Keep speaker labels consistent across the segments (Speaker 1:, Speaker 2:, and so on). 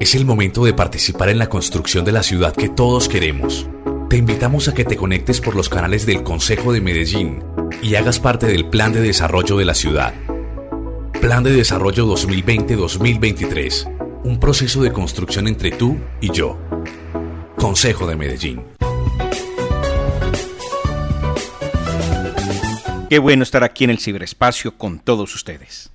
Speaker 1: Es el momento de participar en la construcción de la ciudad que todos queremos. Te invitamos a que te conectes por los canales del Consejo de Medellín y hagas parte del Plan de Desarrollo de la ciudad. Plan de Desarrollo 2020-2023. Un proceso de construcción entre tú y yo. Consejo de Medellín.
Speaker 2: Qué bueno estar aquí en el ciberespacio con todos ustedes.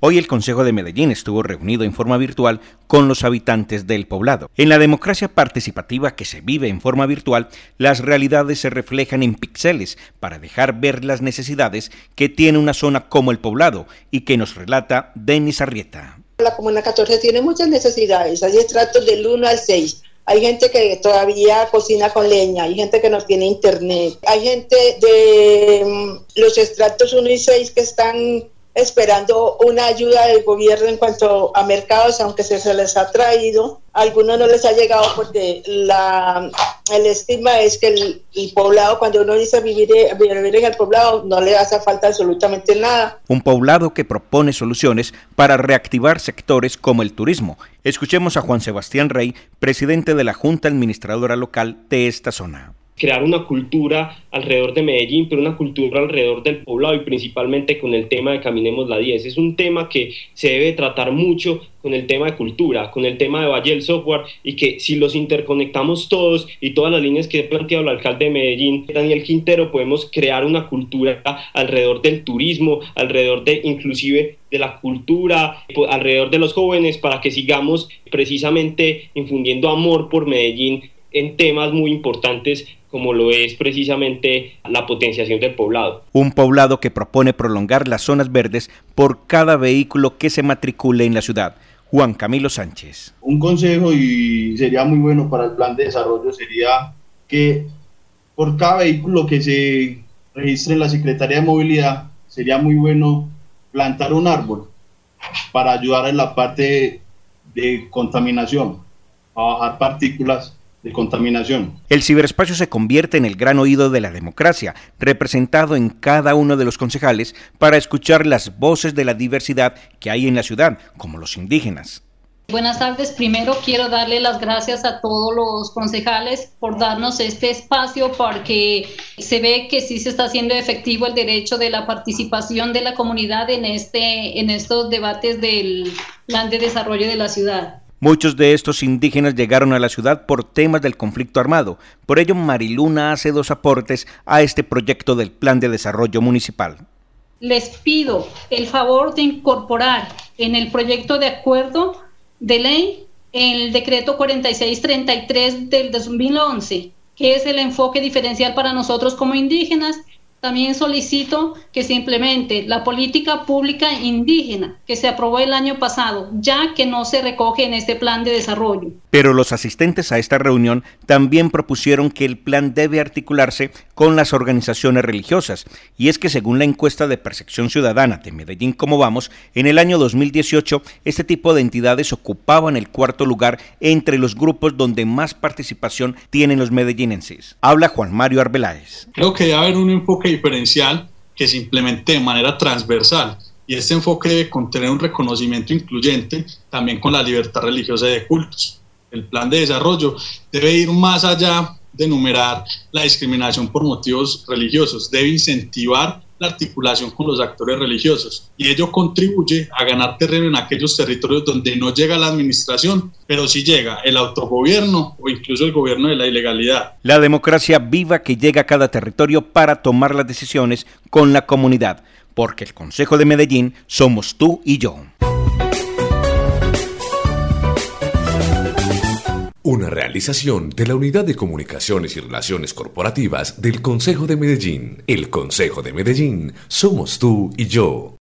Speaker 2: Hoy el Consejo de Medellín estuvo reunido en forma virtual con los habitantes del poblado. En la democracia participativa que se vive en forma virtual, las realidades se reflejan en píxeles para dejar ver las necesidades que tiene una zona como el poblado y que nos relata Denis Arrieta.
Speaker 3: La Comuna 14 tiene muchas necesidades, hay estratos del 1 al 6. Hay gente que todavía cocina con leña, hay gente que no tiene internet, hay gente de mm, los estratos 1 y 6 que están esperando una ayuda del gobierno en cuanto a mercados, aunque se, les ha traído. Algunos no les ha llegado porque la, el estigma es que el, poblado, cuando uno dice vivir, vivir en el poblado, no le hace falta absolutamente nada.
Speaker 2: Un poblado que propone soluciones para reactivar sectores como el turismo. Escuchemos a Juan Sebastián Rey, presidente de la Junta Administradora Local de esta zona
Speaker 4: crear una cultura alrededor de Medellín, pero una cultura alrededor del poblado y principalmente con el tema de Caminemos la 10. Es un tema que se debe tratar mucho con el tema de cultura, con el tema de Valle del Software y que si los interconectamos todos y todas las líneas que ha planteado el alcalde de Medellín, Daniel Quintero, podemos crear una cultura alrededor del turismo, alrededor de inclusive de la cultura, alrededor de los jóvenes para que sigamos precisamente infundiendo amor por Medellín en temas muy importantes como lo es precisamente la potenciación del poblado.
Speaker 2: Un poblado que propone prolongar las zonas verdes por cada vehículo que se matricule en la ciudad. Juan Camilo Sánchez.
Speaker 5: Un consejo y sería muy bueno para el plan de desarrollo sería que por cada vehículo que se registre en la Secretaría de Movilidad sería muy bueno plantar un árbol para ayudar en la parte de contaminación, a bajar partículas de contaminación.
Speaker 2: El ciberespacio se convierte en el gran oído de la democracia, representado en cada uno de los concejales para escuchar las voces de la diversidad que hay en la ciudad, como los indígenas.
Speaker 6: Buenas tardes. Primero quiero darle las gracias a todos los concejales por darnos este espacio porque se ve que sí se está haciendo efectivo el derecho de la participación de la comunidad en este en estos debates del plan de desarrollo de la ciudad.
Speaker 2: Muchos de estos indígenas llegaron a la ciudad por temas del conflicto armado. Por ello, Mariluna hace dos aportes a este proyecto del Plan de Desarrollo Municipal.
Speaker 6: Les pido el favor de incorporar en el proyecto de acuerdo de ley el decreto 4633 del 2011, que es el enfoque diferencial para nosotros como indígenas también solicito que se implemente la política pública indígena que se aprobó el año pasado, ya que no se recoge en este plan de desarrollo.
Speaker 2: Pero los asistentes a esta reunión también propusieron que el plan debe articularse con las organizaciones religiosas, y es que según la encuesta de percepción ciudadana de Medellín Como Vamos, en el año 2018 este tipo de entidades ocupaban el cuarto lugar entre los grupos donde más participación tienen los medellinenses. Habla Juan Mario Arbeláez.
Speaker 7: Creo que debe haber un enfoque diferencial que se implemente de manera transversal y este enfoque debe contener un reconocimiento incluyente también con la libertad religiosa de cultos. El plan de desarrollo debe ir más allá de enumerar la discriminación por motivos religiosos, debe incentivar la articulación con los actores religiosos y ello contribuye a ganar terreno en aquellos territorios donde no llega la administración, pero sí llega el autogobierno o incluso el gobierno de la ilegalidad.
Speaker 2: La democracia viva que llega a cada territorio para tomar las decisiones con la comunidad, porque el Consejo de Medellín somos tú y yo.
Speaker 1: Una realización de la Unidad de Comunicaciones y Relaciones Corporativas del Consejo de Medellín. El Consejo de Medellín somos tú y yo.